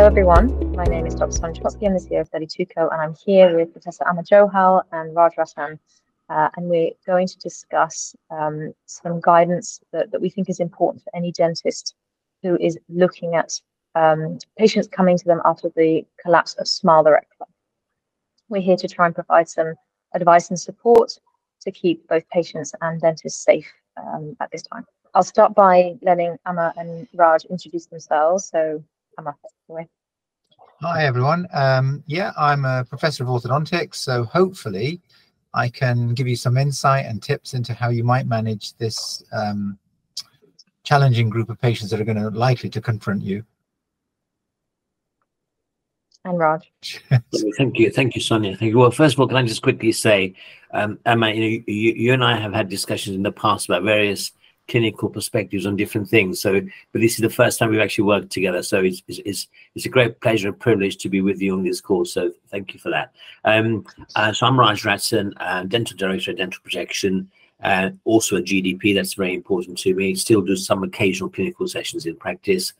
Hello, everyone. My name is Dr. Sonia Szamocki. I'm the CEO of 32Co, and I'm here with Professor Ama Johal and Raj Rattan. Uh, and we're going to discuss um, some guidance that, that we think is important for any dentist who is looking at um, patients coming to them after the collapse of Smile Direct Club. We're here to try and provide some advice and support to keep both patients and dentists safe um, at this time. I'll start by letting Ama and Raj introduce themselves. So, Ama, away. Hi, everyone. Um, yeah, I'm a professor of orthodontics, so hopefully I can give you some insight and tips into how you might manage this um, challenging group of patients that are going to likely to confront you. And Raj. Thank you. Thank you, Sonia. Thank you. Well, first of all, can I just quickly say, um, Ama, you know, you, you and I have had discussions in the past about various clinical perspectives on different things. So, but this is the first time we've actually worked together. So it's, it's, it's a great pleasure and privilege to be with you on this call. So thank you for that. Um, uh, so I'm Raj Rattan, uh, Dental Director at Dental Protection, uh, also a GDP. That's very important to me. Still do some occasional clinical sessions in practice.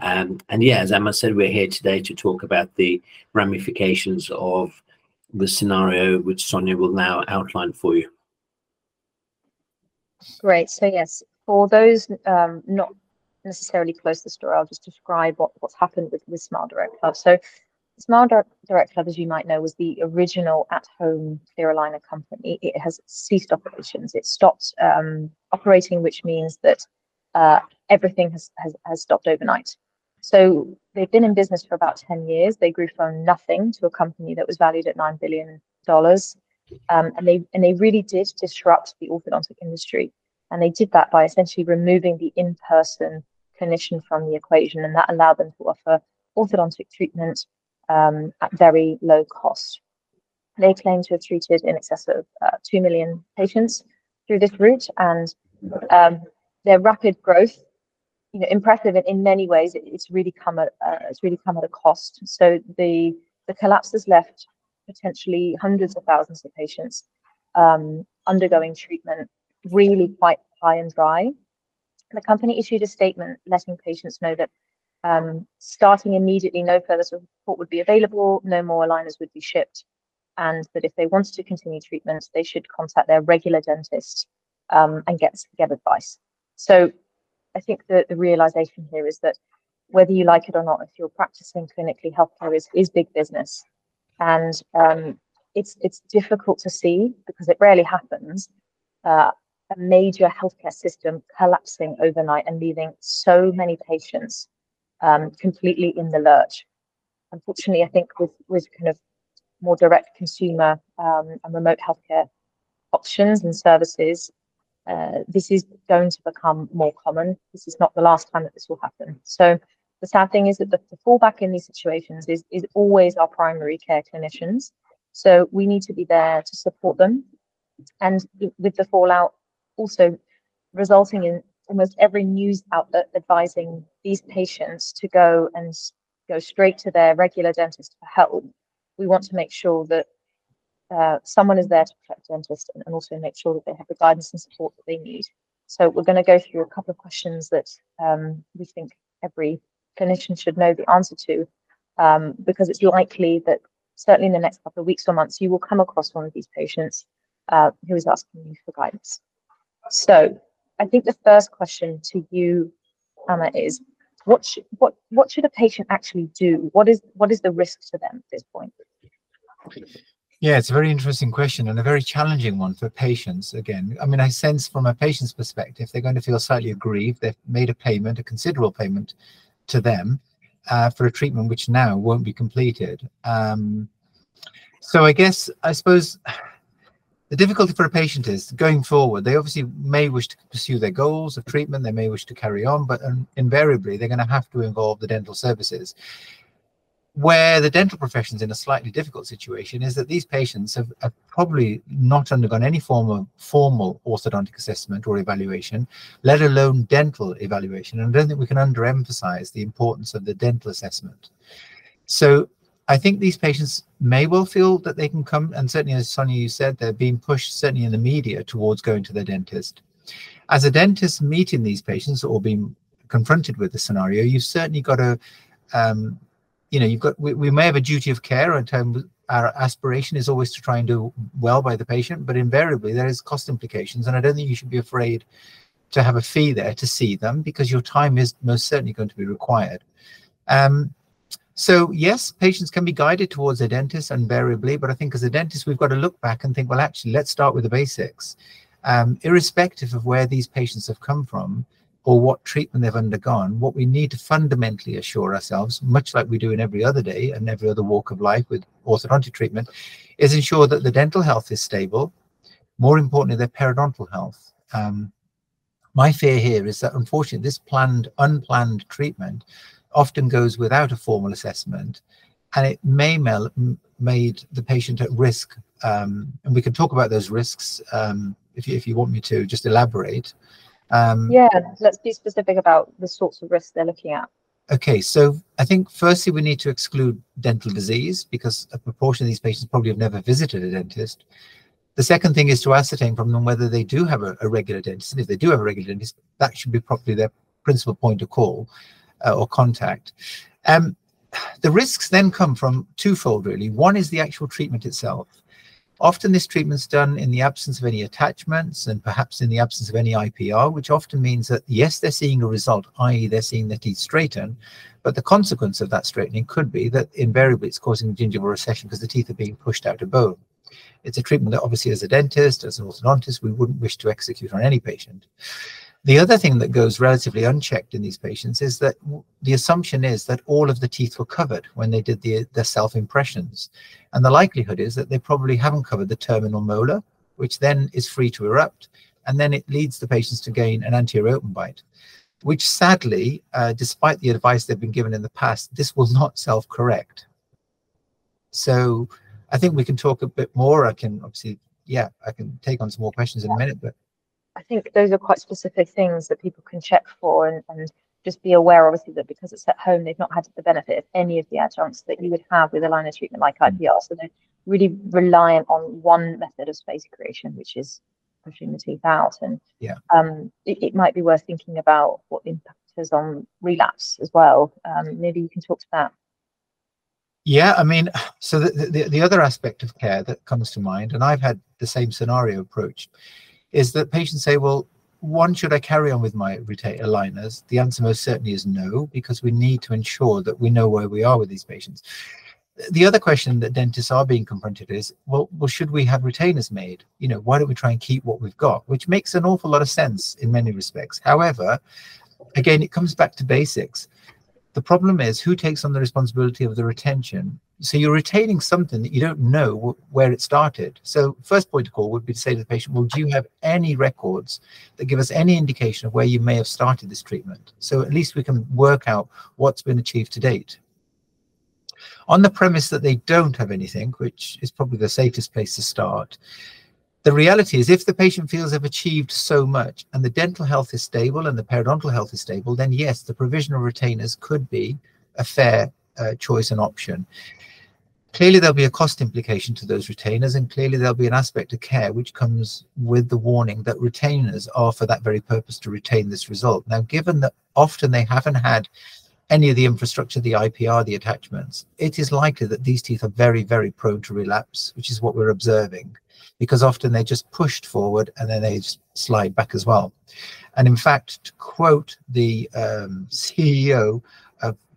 Um, and yeah, as Emma said, we're here today to talk about the ramifications of the scenario which Sonia will now outline for you. Great. So yes, for those um, not necessarily close to the story, I'll just describe what, what's happened with, with Smile Direct Club. So Smile Direct Club, as you might know, was the original at-home clear aligner company. It has ceased operations. It stopped um, operating, which means that uh, everything has, has, has stopped overnight. So they've been in business for about 10 years. They grew from nothing to a company that was valued at $9 billion. Um, and they and they really did disrupt the orthodontic industry. And they did that by essentially removing the in person clinician from the equation. And that allowed them to offer orthodontic treatment um, at very low cost. They claim to have treated in excess of uh, 2 million patients through this route. And um, their rapid growth, you know, impressive in, in many ways, it, it's really come at uh, it's really come at a cost. So the the collapse has left potentially hundreds of thousands of patients um, undergoing treatment really quite high and dry. The company issued a statement letting patients know that um, starting immediately, no further support would be available, no more aligners would be shipped, and that if they wanted to continue treatment, they should contact their regular dentist um, and get, get advice. So I think that the realization here is that whether you like it or not, if you're practicing clinically, healthcare is, is big business. And um, it's, it's difficult to see because it rarely happens. Uh, a major healthcare system collapsing overnight and leaving so many patients um, completely in the lurch. Unfortunately, I think with, with kind of more direct consumer um, and remote healthcare options and services, uh, this is going to become more common. This is not the last time that this will happen. So the sad thing is that the, the fallback in these situations is, is always our primary care clinicians. So we need to be there to support them. And with the fallout also resulting in almost every news outlet advising these patients to go and go straight to their regular dentist for help. We want to make sure that uh, someone is there to protect the dentist and, and also make sure that they have the guidance and support that they need. So we're going to go through a couple of questions that um, we think every clinician should know the answer to, um, because it's likely that certainly in the next couple of weeks or months, you will come across one of these patients uh, who is asking you for guidance. So I think the first question to you, Ama, is what should, what what should a patient actually do? What is what is the risk to them at this point? Yeah, it's a very interesting question and a very challenging one for patients. Again, I mean, I sense from a patient's perspective, they're going to feel slightly aggrieved. They've made a payment, a considerable payment to them uh, for a treatment which now won't be completed. Um, so I guess, I suppose the difficulty for a patient is going forward, they obviously may wish to pursue their goals of treatment, they may wish to carry on, but invariably they're going to have to involve the dental services. Where the dental profession is in a slightly difficult situation is that these patients have, have probably not undergone any form of formal orthodontic assessment or evaluation, let alone dental evaluation. And I don't think we can underemphasize the importance of the dental assessment. So I think these patients may well feel that they can come, and certainly, as Sonia, you said, they're being pushed, certainly in the media, towards going to their dentist. As a dentist meeting these patients or being confronted with the scenario, you've certainly got to um, you know, you've got we, we may have a duty of care in terms our aspiration is always to try and do well by the patient, but invariably there is cost implications, and I don't think you should be afraid to have a fee there to see them because your time is most certainly going to be required. Um, so yes, patients can be guided towards a dentist invariably, but I think as a dentist, we've got to look back and think, well, actually, let's start with the basics. Um, irrespective of where these patients have come from or what treatment they've undergone, what we need to fundamentally assure ourselves, much like we do in every other day and every other walk of life with orthodontic treatment, is ensure that the dental health is stable, more importantly, their periodontal health. Um, my fear here is that unfortunately this planned, unplanned treatment often goes without a formal assessment and it may mel- made the patient at risk. Um, and we can talk about those risks um, if, you, if you want me to just elaborate. Um, yeah, let's be specific about the sorts of risks they're looking at. Okay, so I think firstly we need to exclude dental disease because a proportion of these patients probably have never visited a dentist. The second thing is to ascertain from them whether they do have a, a regular dentist. And if they do have a regular dentist, that should be probably their principal point of call uh, or contact. Um, the risks then come from twofold, really. One is the actual treatment itself. Often this treatment's done in the absence of any attachments and perhaps in the absence of any IPR, which often means that yes, they're seeing a result, i.e. they're seeing their teeth straighten, but the consequence of that straightening could be that invariably it's causing gingival recession because the teeth are being pushed out of bone. It's a treatment that obviously as a dentist, as an orthodontist, we wouldn't wish to execute on any patient. The other thing that goes relatively unchecked in these patients is that the assumption is that all of the teeth were covered when they did the, the self impressions. And the likelihood is that they probably haven't covered the terminal molar, which then is free to erupt. And then it leads the patients to gain an anterior open bite, which sadly, uh, despite the advice they've been given in the past, this will not self correct. So I think we can talk a bit more. I can obviously, yeah, I can take on some more questions in a minute, but I think those are quite specific things that people can check for and, and just be aware, obviously, that because it's at home, they've not had the benefit of any of the adjuncts that you would have with a line of treatment like mm. IPR. So they're really reliant on one method of space creation, which is pushing the teeth out. And yeah, um, it, it might be worth thinking about what the impact is on relapse as well. Um, maybe you can talk to that. Yeah, I mean, so the, the, the other aspect of care that comes to mind, and I've had the same scenario approach, is that patients say, well, one, should I carry on with my retain aligners? The answer most certainly is no, because we need to ensure that we know where we are with these patients. The other question that dentists are being confronted is, well, well, should we have retainers made? You know, why don't we try and keep what we've got? Which makes an awful lot of sense in many respects. However, again, it comes back to basics. The problem is who takes on the responsibility of the retention so you're retaining something that you don't know where it started. So first point of call would be to say to the patient, well, do you have any records that give us any indication of where you may have started this treatment? So at least we can work out what's been achieved to date. On the premise that they don't have anything, which is probably the safest place to start, the reality is if the patient feels they've achieved so much and the dental health is stable and the periodontal health is stable, then yes, the provisional retainers could be a fair uh, choice and option. Clearly, there'll be a cost implication to those retainers, and clearly, there'll be an aspect of care which comes with the warning that retainers are for that very purpose to retain this result. Now, given that often they haven't had any of the infrastructure, the IPR, the attachments, it is likely that these teeth are very, very prone to relapse, which is what we're observing, because often they're just pushed forward and then they slide back as well. And in fact, to quote the um, CEO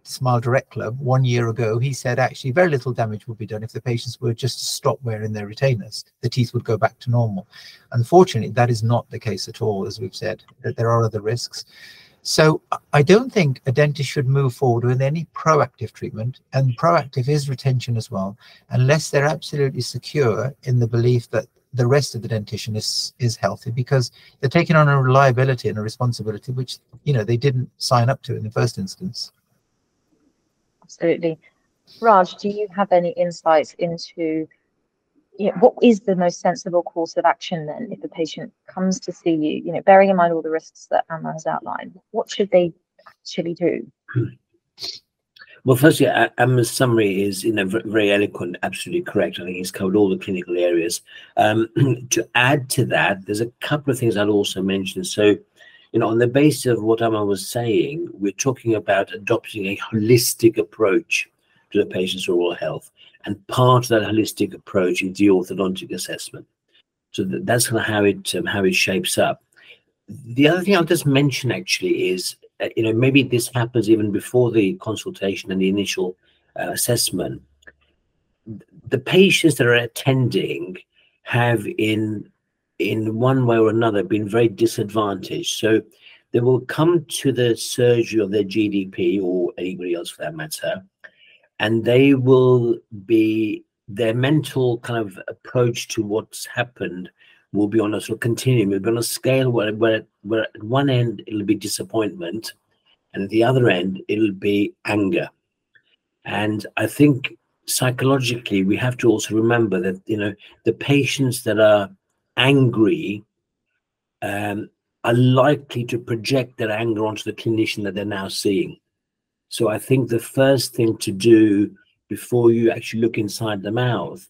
Smile Direct Club one year ago, he said actually very little damage would be done if the patients were just to stop wearing their retainers. The teeth would go back to normal. Unfortunately, that is not the case at all, as we've said, that there are other risks. So I don't think a dentist should move forward with any proactive treatment, and proactive is retention as well, unless they're absolutely secure in the belief that the rest of the dentition is is healthy because they're taking on a reliability and a responsibility which you know they didn't sign up to in the first instance absolutely. Raj, do you have any insights into you know, what is the most sensible course of action then if the patient comes to see you, you know, bearing in mind all the risks that Anna has outlined, what should they actually do? Well, firstly, Emma's summary is you know very eloquent, absolutely correct. I think he's covered all the clinical areas. Um, to add to that, there's a couple of things I'll also mention. So, you know, on the basis of what Emma was saying, we're talking about adopting a holistic approach to the patient's oral health. And part of that holistic approach is the orthodontic assessment. So that, that's kind of how it um, how it shapes up. The other thing I'll just mention actually is, uh, you know, maybe this happens even before the consultation and the initial uh, assessment. The patients that are attending have in in one way or another been very disadvantaged. So they will come to the surgery of their GDP or anybody else for that matter, and they will be their mental kind of approach to what's happened will be on a sort of continuum. Be on a scale where, where, where at one end it'll be disappointment, and at the other end it'll be anger. And I think psychologically we have to also remember that you know the patients that are angry um, are likely to project their anger onto the clinician that they're now seeing. So I think the first thing to do before you actually look inside the mouth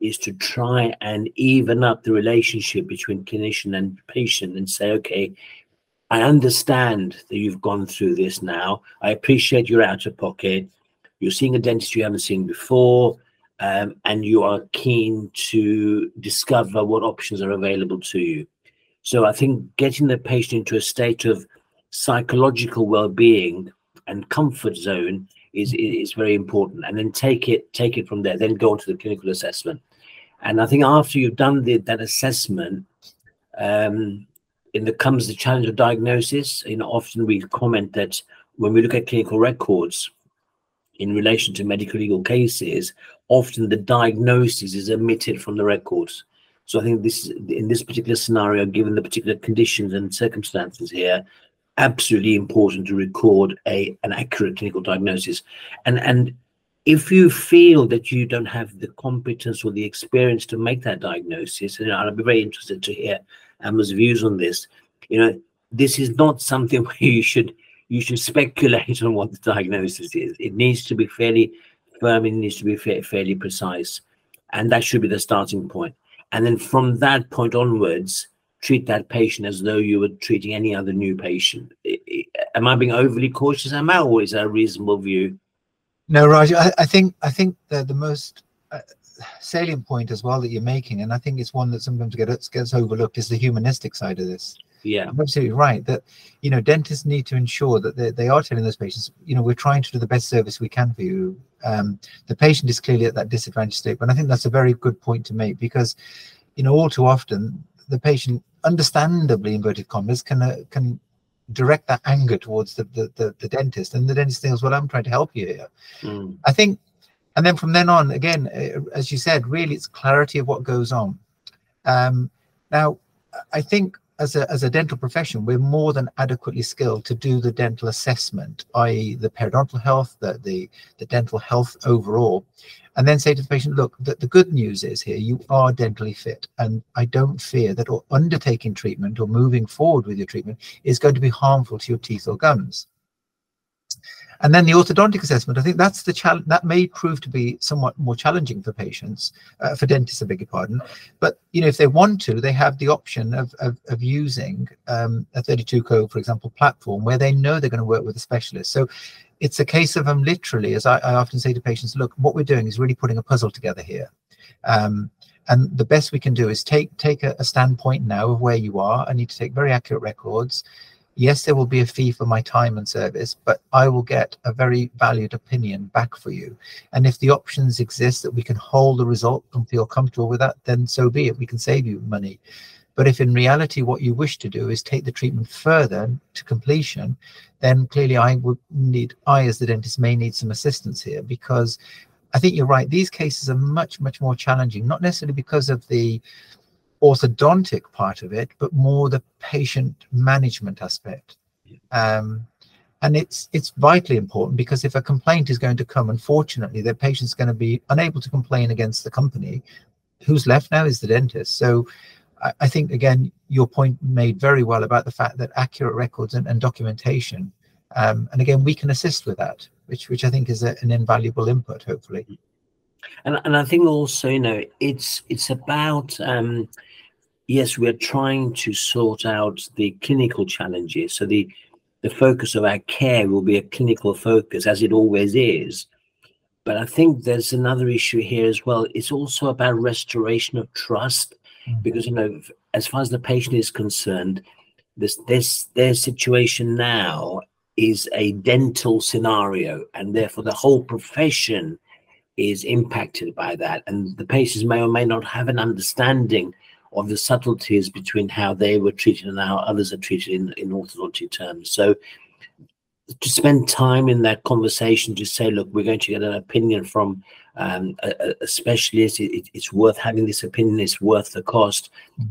is to try and even up the relationship between clinician and patient and say, okay, I understand that you've gone through this now. I appreciate your out of pocket. You're seeing a dentist you haven't seen before, um, and you are keen to discover what options are available to you. So I think getting the patient into a state of psychological well-being and comfort zone is is very important, and then take it take it from there. Then go on to the clinical assessment, and I think after you've done the, that assessment, um, in the comes the challenge of diagnosis. You know, often we comment that when we look at clinical records, in relation to medical legal cases, often the diagnosis is omitted from the records. So I think this in this particular scenario, given the particular conditions and circumstances here, absolutely important to record a an accurate clinical diagnosis. And and if you feel that you don't have the competence or the experience to make that diagnosis, and I'd be very interested to hear Emma's views on this. You know, this is not something where you should you should speculate on what the diagnosis is. It needs to be fairly firm, it needs to be fa- fairly precise. And that should be the starting point. And then from that point onwards, treat that patient as though you were treating any other new patient. Am I being overly cautious, am I, always a reasonable view? No, Raj, I, I think I think the, the most uh, salient point as well that you're making, and I think it's one that sometimes gets, gets overlooked, is the humanistic side of this yeah. Absolutely right that you know dentists need to ensure that they, they are telling those patients you know we're trying to do the best service we can for you. Um, the patient is clearly at that disadvantaged state but i think that's a very good point to make because you know all too often the patient understandably inverted commas can uh, can direct that anger towards the, the, the the dentist and the dentist thinks well i'm trying to help you here. Mm. i think and then from then on again uh, as you said really it's clarity of what goes on. Um, now i think as a, as a dental profession, we're more than adequately skilled to do the dental assessment, i.e. the periodontal health, the, the, the dental health overall, and then say to the patient, look, the, the good news is here, you are dentally fit. And I don't fear that undertaking treatment or moving forward with your treatment is going to be harmful to your teeth or gums. And then the orthodontic assessment, I think that's the challenge that may prove to be somewhat more challenging for patients, uh, for dentists, I beg your pardon. But you know, if they want to, they have the option of of, of using um, a 32Co, for example, platform where they know they're going to work with a specialist. So it's a case of them um, literally, as I, I, often say to patients, look, what we're doing is really putting a puzzle together here. Um, and the best we can do is take take a, a standpoint now of where you are. I need to take very accurate records yes, there will be a fee for my time and service, but I will get a very valued opinion back for you. And if the options exist that we can hold the result and feel comfortable with that, then so be it. We can save you money. But if in reality what you wish to do is take the treatment further to completion, then clearly I would need, I as the dentist may need some assistance here because I think you're right. These cases are much, much more challenging, not necessarily because of the orthodontic part of it, but more the patient management aspect. Um, and it's it's vitally important because if a complaint is going to come, unfortunately, the patient's going to be unable to complain against the company. Who's left now is the dentist. So I, I think again, your point made very well about the fact that accurate records and, and documentation, um, and again, we can assist with that, which which I think is a, an invaluable input, hopefully. And and I think also, you know, it's it's about um, yes, we're trying to sort out the clinical challenges. So the the focus of our care will be a clinical focus, as it always is. but I think there's another issue here as well. It's also about restoration of trust, mm-hmm. because you know, as far as the patient is concerned, this this their situation now is a dental scenario, and therefore the whole profession is impacted by that. And the patients may or may not have an understanding of the subtleties between how they were treated and how others are treated in, in orthodontic terms. So to spend time in that conversation to say, look, we're going to get an opinion from um, a, a, specialist. It, it's worth having this opinion. It's worth the cost.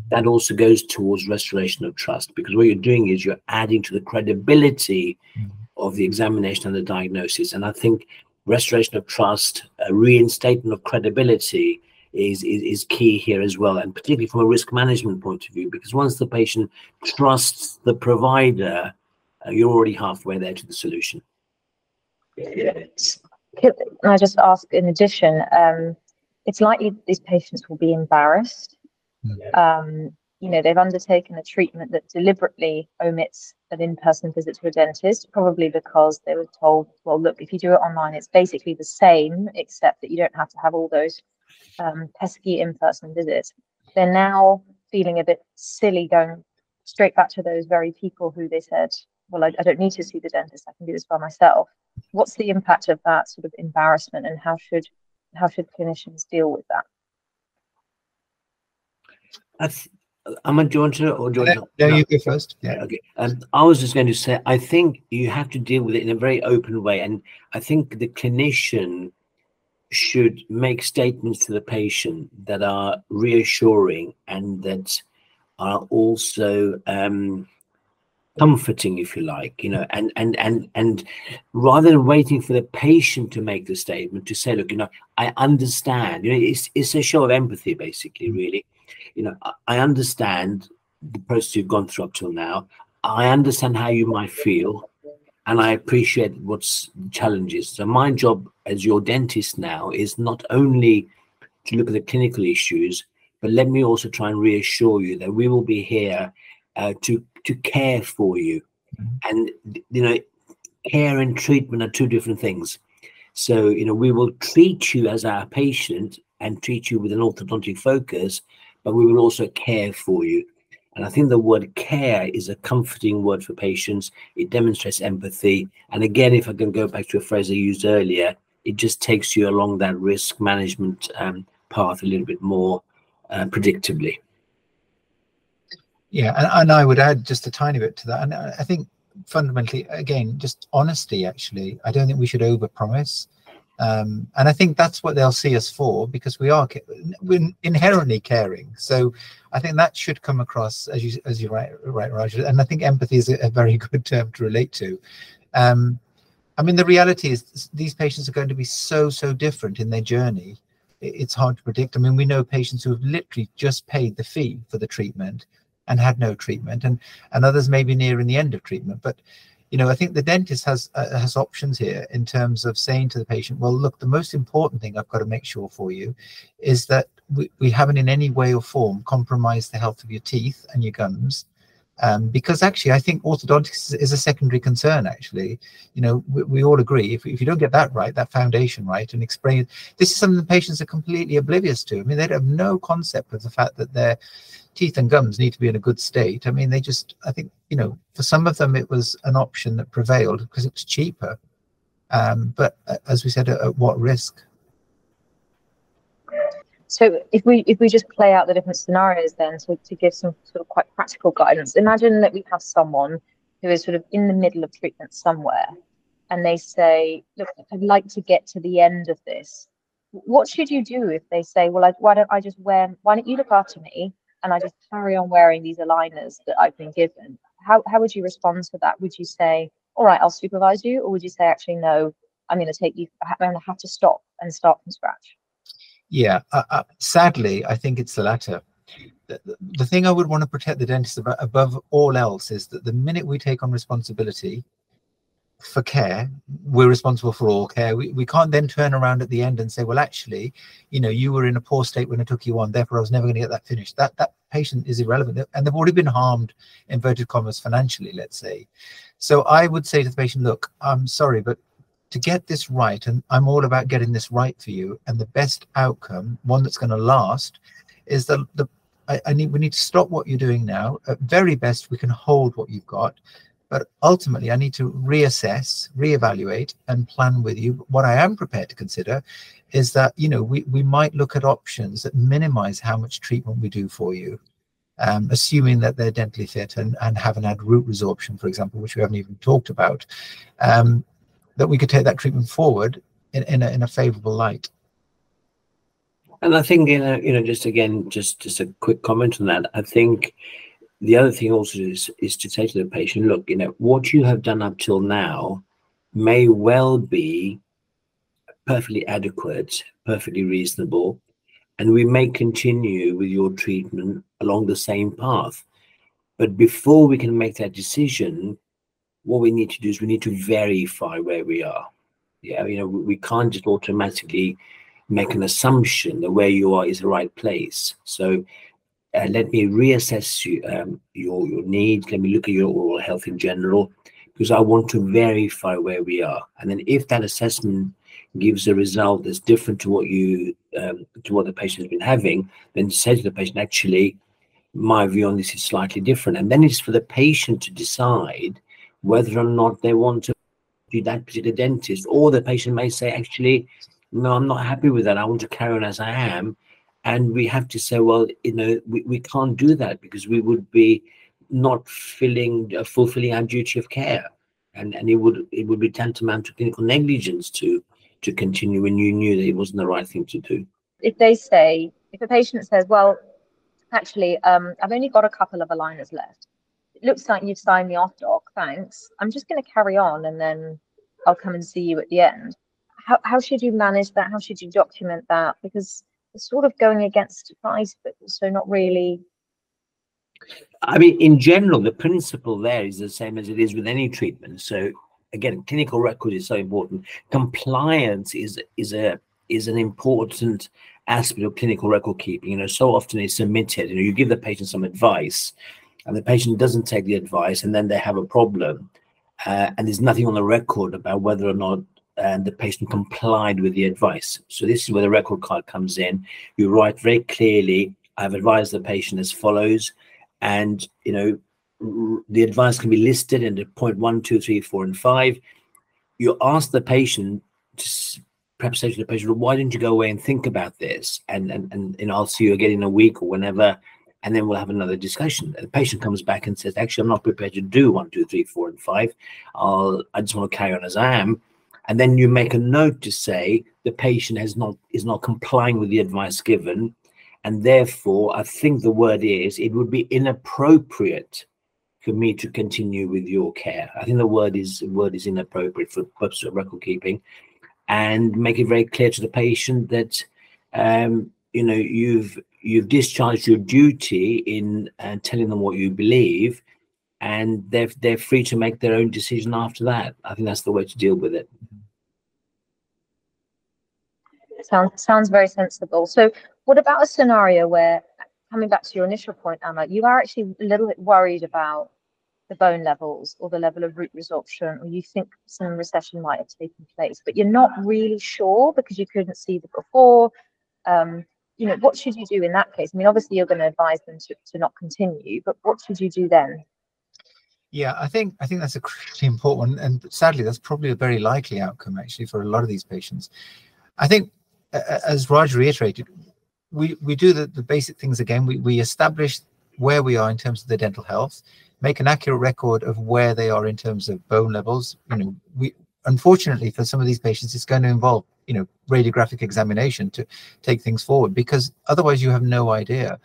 That also goes towards restoration of trust because what you're doing is you're adding to the credibility mm-hmm. of the examination and the diagnosis. And I think restoration of trust, a reinstatement of credibility is, is, is key here as well, and particularly from a risk management point of view, because once the patient trusts the provider, uh, you're already halfway there to the solution. Can I just ask in addition, um, it's likely these patients will be embarrassed. Um, you know, they've undertaken a treatment that deliberately omits an in-person visit to a dentist, probably because they were told, well, look, if you do it online, it's basically the same, except that you don't have to have all those um, pesky in-person visits. They're now feeling a bit silly going straight back to those very people who they said, well, I, I don't need to see the dentist. I can do this by myself. What's the impact of that sort of embarrassment, and how should how should clinicians deal with that? That's Ahmed, do you want to, or do you want to? No, you go first. Yeah. Okay. Um, I was just going to say, I think you have to deal with it in a very open way, and I think the clinician should make statements to the patient that are reassuring and that are also um, comforting if you like you know and and and and rather than waiting for the patient to make the statement to say look you know i understand you know it's it's a show of empathy basically mm. really you know i understand the process you've gone through up till now i understand how you might feel and i appreciate what's challenges so my job as your dentist now is not only to look at the clinical issues but let me also try and reassure you that we will be here uh, to to care for you. Mm-hmm. And, you know, care and treatment are two different things. So, you know, we will treat you as our patient and treat you with an orthodontic focus, but we will also care for you. And I think the word care is a comforting word for patients. It demonstrates empathy. And again, if I can go back to a phrase I used earlier, it just takes you along that risk management um, path a little bit more uh, predictably. Yeah, and, and I would add just a tiny bit to that. And I think fundamentally, again, just honesty. Actually, I don't think we should overpromise. Um, and I think that's what they'll see us for because we are we're inherently caring. So I think that should come across as you as you write, right, Roger. And I think empathy is a, a very good term to relate to. Um, I mean, the reality is these patients are going to be so so different in their journey. It's hard to predict. I mean, we know patients who have literally just paid the fee for the treatment and had no treatment, and and others may be nearing the end of treatment. But you know, I think the dentist has uh, has options here in terms of saying to the patient, well, look, the most important thing I've got to make sure for you is that we, we haven't in any way or form compromised the health of your teeth and your gums. Um, because actually, I think orthodontics is a secondary concern. Actually, you know, we, we all agree if, if you don't get that right, that foundation right, and explain this is something the patients are completely oblivious to. I mean, they have no concept of the fact that they're teeth and gums need to be in a good state. I mean, they just, I think, you know, for some of them, it was an option that prevailed because it was cheaper. Um, but uh, as we said, at, at what risk? So if we if we just play out the different scenarios then to, to give some sort of quite practical guidance, imagine that we have someone who is sort of in the middle of treatment somewhere and they say, look, I'd like to get to the end of this. What should you do if they say, well, I, why don't I just wear, why don't you look after me? and I just carry on wearing these aligners that I've been given, how, how would you respond to that? Would you say, all right, I'll supervise you? Or would you say, actually, no, I'm going to take you, I'm going to have to stop and start from scratch? Yeah, uh, uh, sadly, I think it's the latter. The, the, thing I would want to protect the dentist about, above all else is that the minute we take on responsibility for care we're responsible for all care. We, we can't then turn around at the end and say well actually you know you were in a poor state when i took you on therefore i was never going to get that finished. That that patient is irrelevant. And they've already been harmed inverted commas financially let's say. So i would say to the patient look i'm sorry but to get this right, and I'm all about getting this right for you, and the best outcome, one that's going to last, is the the I, I, need we need to stop what you're doing now. At very best, we can hold what you've got, but ultimately, I need to reassess, reevaluate, and plan with you. What I am prepared to consider is that you know we we might look at options that minimize how much treatment we do for you. Um, assuming that they're dentally fit and, and haven't had root resorption, for example, which we haven't even talked about, um, that we could take that treatment forward in, in, a, in a favorable light. And I think you know, you know, just again, just just a quick comment on that. I think the other thing also is is to say to the patient, look, you know, what you have done up till now may well be perfectly adequate, perfectly reasonable, and we may continue with your treatment along the same path. But before we can make that decision, what we need to do is we need to verify where we are. Yeah, you know, we can't just automatically make an assumption that where you are is the right place. So uh, let me reassess you, um, your your needs. Let me look at your oral health in general, because I want to verify where we are. And then if that assessment gives a result that's different to what you um, to what the patient has been having, then say to the patient, actually, my view on this is slightly different. And then it's for the patient to decide whether or not they want to do that particular dentist, or the patient may say, actually, no, I'm not happy with that. I want to carry on as I am. And we have to say, well, you know, we, we can't do that because we would be not filling, uh, fulfilling our duty of care. And, and it would it would be tantamount to clinical negligence to to continue when you knew that it wasn't the right thing to do. If they say, if a patient says, well, actually, um, I've only got a couple of aligners left. Looks like you've signed me off, doc. Thanks. I'm just going to carry on and then I'll come and see you at the end how, how should you manage that? How should you document that? Because it's sort of going against advice, but also not really. I mean, in general, the principle there is the same as it is with any treatment. So again, clinical record is so important. Compliance is is a is an important aspect of clinical record keeping. You know, so often it's submitted. You know, you give the patient some advice, and the patient doesn't take the advice, and then they have a problem, uh, and there's nothing on the record about whether or not and the patient complied with the advice. So this is where the record card comes in. You write very clearly, I've advised the patient as follows, and you know the advice can be listed into point one, two, three, four, and five. You ask the patient to perhaps say to the patient, why didn't you go away and think about this? And and and, and I'll see you again in a week or whenever, and then we'll have another discussion. The patient comes back and says, actually, I'm not prepared to do one, two, three, four, and five. I'll I just want to carry on as I am and then you make a note to say the patient has not is not complying with the advice given and therefore i think the word is it would be inappropriate for me to continue with your care i think the word is word is inappropriate for purpose of record keeping and make it very clear to the patient that um, you know you've you've discharged your duty in uh, telling them what you believe and they're they're free to make their own decision after that. I think that's the way to deal with it. Sounds sounds very sensible. So, what about a scenario where, coming back to your initial point, Emma, you are actually a little bit worried about the bone levels or the level of root resorption, or you think some recession might have taken place, but you're not really sure because you couldn't see the before. Um, you know, what should you do in that case? I mean, obviously, you're going to advise them to, to not continue, but what should you do then? Yeah, I think I think that's a critically important one, and sadly, that's probably a very likely outcome actually for a lot of these patients. I think, as Raj reiterated, we we do the, the basic things again. We we establish where we are in terms of the dental health, make an accurate record of where they are in terms of bone levels. You know, we unfortunately for some of these patients, it's going to involve you know radiographic examination to take things forward because otherwise you have no idea.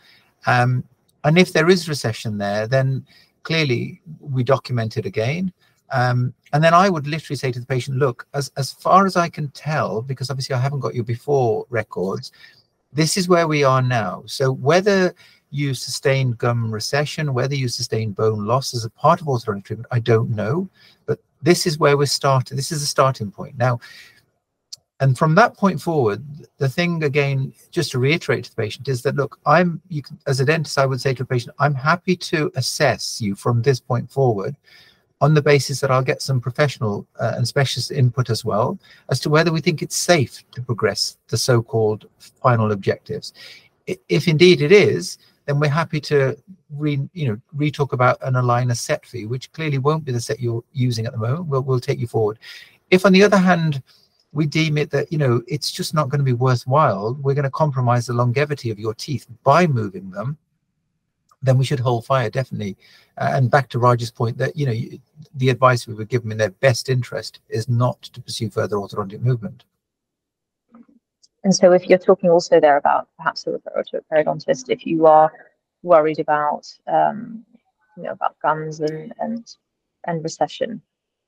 Um, and if there is recession there, then clearly we document it again. Um, and then I would literally say to the patient, look, as, as far as I can tell, because obviously I haven't got your before records, this is where we are now. So whether you sustain gum recession, whether you sustain bone loss as a part of orthodontic treatment, I don't know. But this is where we're starting. This is the starting point. Now, and from that point forward, the thing again, just to reiterate to the patient, is that look, I'm you can, as a dentist, I would say to a patient, I'm happy to assess you from this point forward, on the basis that I'll get some professional uh, and specialist input as well as to whether we think it's safe to progress the so-called final objectives. If indeed it is, then we're happy to re, you know re-talk about an aligner set fee, which clearly won't be the set you're using at the moment. We'll, we'll take you forward. If on the other hand, we deem it that you know it's just not going to be worthwhile, we're going to compromise the longevity of your teeth by moving them, then we should hold fire definitely. Uh, and back to Raj's point that you know the advice we would give them in their best interest is not to pursue further orthodontic movement. And so, if you're talking also there about perhaps a referral to a periodontist, if you are worried about um, you know about gums and and and recession,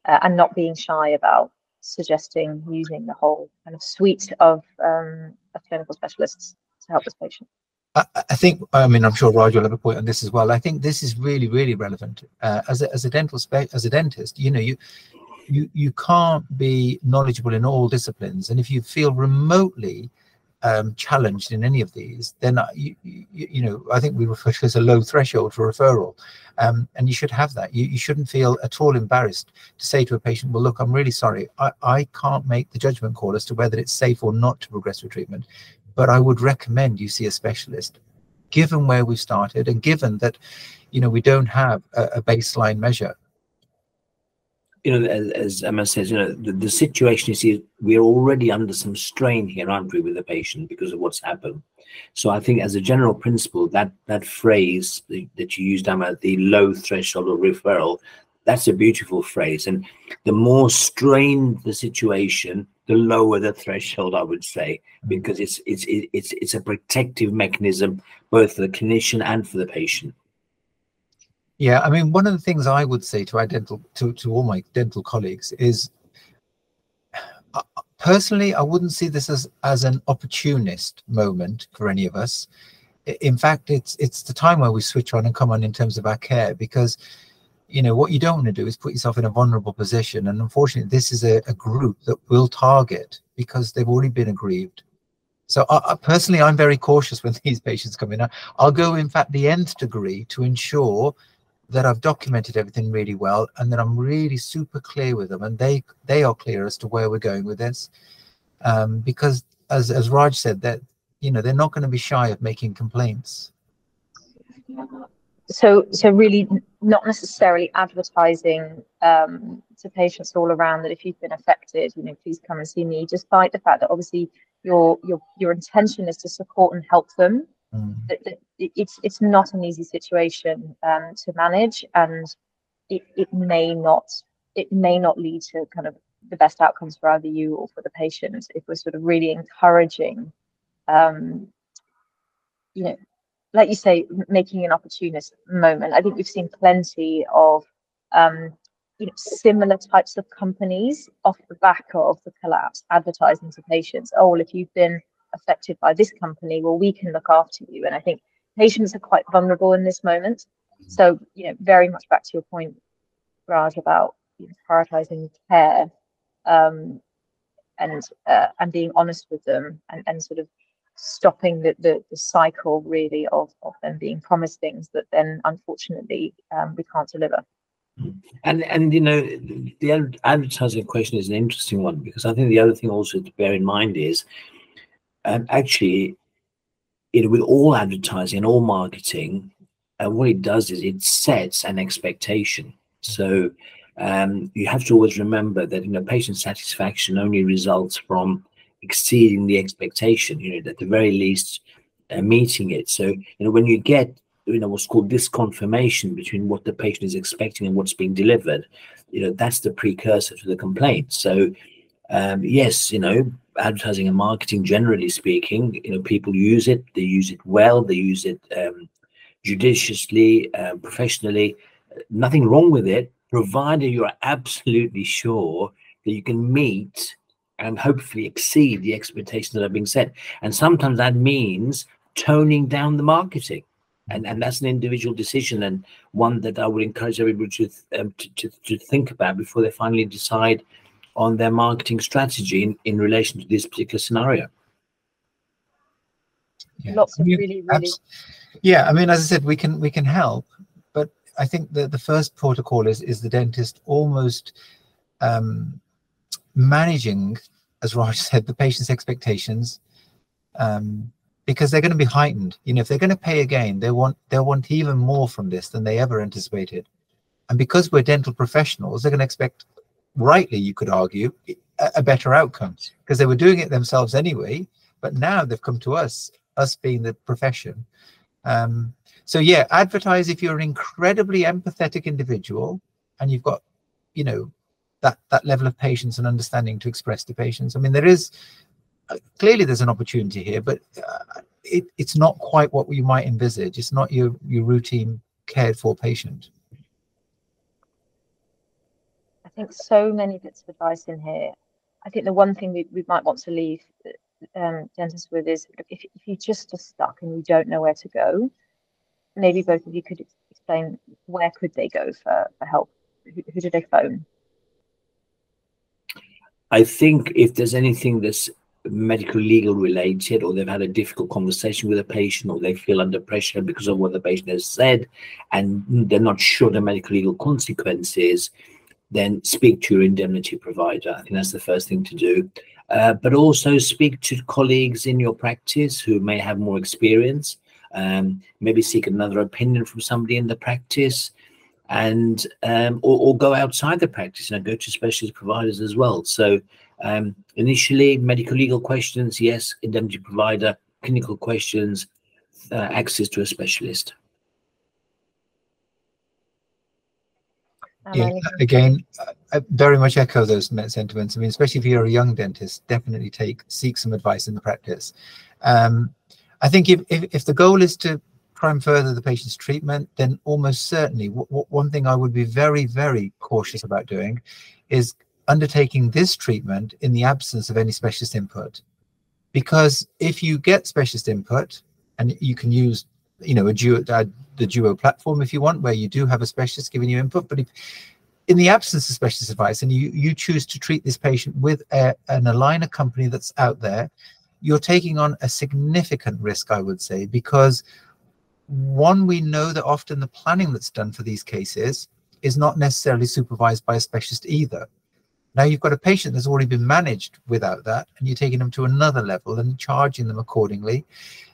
uh, and not being shy about suggesting using the whole kind of suite of, um, of clinical specialists to help this patient. I, think, I mean, I'm sure Raj will have a point on this as well. I think this is really, really relevant. Uh, as a as a dental spe- as a dentist, you know, you you you can't be knowledgeable in all disciplines, and if you feel remotely um, challenged in any of these, then you, you, you, know I think we refer to as a low threshold for referral, um, and you should have that. You, you shouldn't feel at all embarrassed to say to a patient, "Well, look, I'm really sorry, I, I can't make the judgment call as to whether it's safe or not to progress with treatment, but I would recommend you see a specialist." Given where we started, and given that, you know, we don't have a, a baseline measure you know, as, as, Emma says, you know, the, the situation is we're already under some strain here, aren't we, with the patient because of what's happened. So I think, as a general principle, that that phrase that you used, Emma, the low threshold of referral, that's a beautiful phrase. And the more strained the situation, the lower the threshold, I would say, because it's it's it's it's a protective mechanism both for the clinician and for the patient. Yeah, I mean, one of the things I would say to our dental to, to all my dental colleagues is uh, personally, I wouldn't see this as as an opportunist moment for any of us. In fact, it's it's the time where we switch on and come on in terms of our care because you know what you don't want to do is put yourself in a vulnerable position. And unfortunately this is a, a group that will target because they've already been aggrieved. So I, personally i'm very cautious when these patients come in. I'll go in fact the nth degree to ensure that I've documented everything really well and that I'm really super clear with them and they they are clear as to where we're going with this. Um, because as as Raj said, that you know they're not going to be shy of making complaints. So so really not necessarily advertising um, to patients all around that if you've been affected, you know, please come and see me, despite the fact that obviously your your your intention is to support and help them Mm. It's it's not an easy situation um, to manage, and it, it may not it may not lead to kind of the best outcomes for either you or for the patient if we're sort of really encouraging, um, you know, like you say, making an opportunist moment. I think we've seen plenty of um, you know, similar types of companies off the back of the collapse advertising to patients. Oh, well, if you've been affected by this company, well, we can look after you. And I think patients are quite vulnerable in this moment. So, you know, very much back to your point, Raj, about you know, prioritizing care um, and uh, and being honest with them and, and sort of stopping the, the, the cycle really of, of them being promised things that then unfortunately um, we can't deliver. And and you know the advertising question is an interesting one because I think the other thing also to bear in mind is um, actually, you know, with all advertising and all marketing, uh, what it does is it sets an expectation. So um, you have to always remember that you know patient satisfaction only results from exceeding the expectation. You know, at the very least, uh, meeting it. So you know when you get you know what's called disconfirmation between what the patient is expecting and what's being delivered, you know that's the precursor to the complaint. So um, yes, you know advertising and marketing, generally speaking, you know, people use it. They use it well. They use it um, judiciously, um, professionally. Nothing wrong with it, provided you are absolutely sure that you can meet and hopefully exceed the expectations that are being set. And sometimes that means toning down the marketing. And, and that's an individual decision and one that I would encourage everybody to, um, to, to, to think about before they finally decide on their marketing strategy in, in relation to this particular scenario. Yeah. Lots of really, really. Yeah, I mean, as I said, we can we can help, but I think that the first protocol is is the dentist almost um, managing, as Raj said, the patient's expectations, um, because they're going to be heightened. You know, if they're going to pay again, they want they want even more from this than they ever anticipated, and because we're dental professionals, they're going to expect, rightly, you could argue, a, a better outcome because they were doing it themselves anyway. But now they've come to us, us being the profession. Um, so yeah, advertise if you're an incredibly empathetic individual and you've got, you know, that that level of patience and understanding to express to patients. I mean, there is uh, clearly there's an opportunity here, but uh, it, it's not quite what you might envisage. It's not your your routine cared for patient. I think so many bits of advice in here. I think the one thing we, we might want to leave um, dentists with is if, if you just are stuck and you don't know where to go, maybe both of you could explain where could they go for, for help? Who, who do they phone? I think if there's anything that's medical legal related or they've had a difficult conversation with a patient or they feel under pressure because of what the patient has said and they're not sure the medical legal consequences then speak to your indemnity provider. I think that's the first thing to do. Uh, but also speak to colleagues in your practice who may have more experience um, maybe seek another opinion from somebody in the practice and um, or, or, go outside the practice and go to specialist providers as well. So um, initially medical legal questions yes indemnity provider clinical questions uh, access to a specialist yeah, again, I very much echo those sentiments. I mean, especially if you're a young dentist, definitely take seek some advice in the practice. Um, I think if, if, if the goal is to try and further the patient's treatment, then almost certainly one thing I would be very, very cautious about doing is undertaking this treatment in the absence of any specialist input. Because if you get specialist input, and you can use, you know, a duo, uh, the duo platform if you want, where you do have a specialist giving you input, but if in the absence of specialist advice and you, you choose to treat this patient with a, an aligner company that's out there you're taking on a significant risk, I would say, because one, we know that often the planning that's done for these cases is not necessarily supervised by a specialist either. Now you've got a patient that's already been managed without that, and you're taking them to another level and charging them accordingly.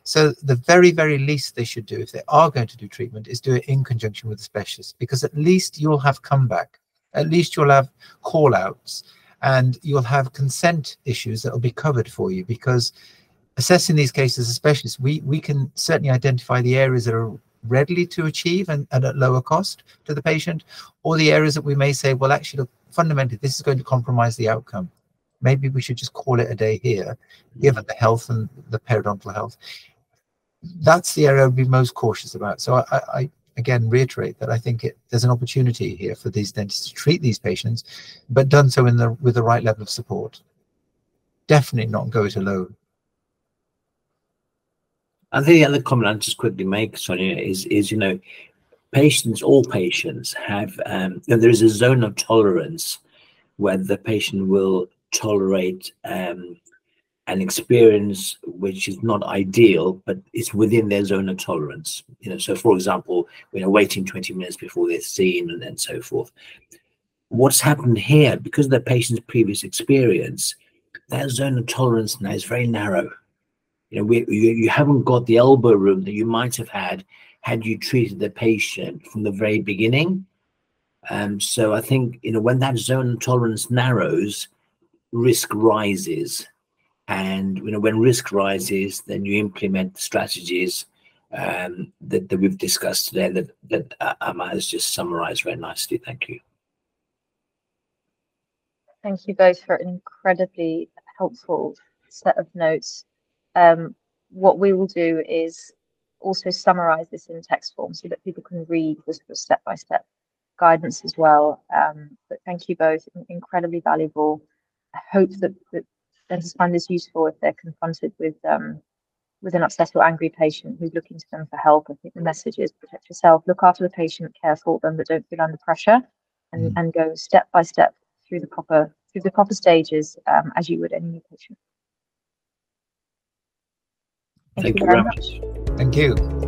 So the very, very least they should do if they are going to do treatment is do it in conjunction with a specialist, because at least you'll have comeback. At least you'll have call outs and you'll have consent issues that will be covered for you because assessing these cases, especially, we, we can certainly identify the areas that are readily to achieve and, and at lower cost to the patient, or the areas that we may say, well, actually, look, fundamentally, this is going to compromise the outcome. Maybe we should just call it a day here, given the health and the periodontal health. That's the area I'd be most cautious about. So I, I, again reiterate that I think it, there's an opportunity here for these dentists to treat these patients, but done so in the with the right level of support. Definitely not go it alone. I think the other comment I'll just quickly make, Sonia, is is you know, patients, all patients have um, there is a zone of tolerance where the patient will tolerate um, an experience which is not ideal, but it's within their zone of tolerance. You know, so for example, you know, waiting 20 minutes before they're seen and, and so forth. What's happened here, because of the patient's previous experience, that zone of tolerance now is very narrow. You know, we, you, you haven't got the elbow room that you might have had had you treated the patient from the very beginning. Um, so I think, you know, when that zone of tolerance narrows, risk rises and you know, when risk rises, then you implement strategies um, that, that we've discussed today that, that uh, has just summarized very nicely. Thank you. Thank you both for an incredibly helpful set of notes. Um, what we will do is also summarize this in text form so that people can read the sort of step-by-step guidance as well. Um, but thank you both, incredibly valuable. I hope that, that dentists find this useful if they're confronted with um, with an upset or angry patient who's looking to them for help. I think the message is protect yourself, look after the patient, care for them, but don't feel under pressure, and, mm. and go step by step through the proper through the proper stages um, as you would any new patient. Thank, Thank you, very much. much. Thank you.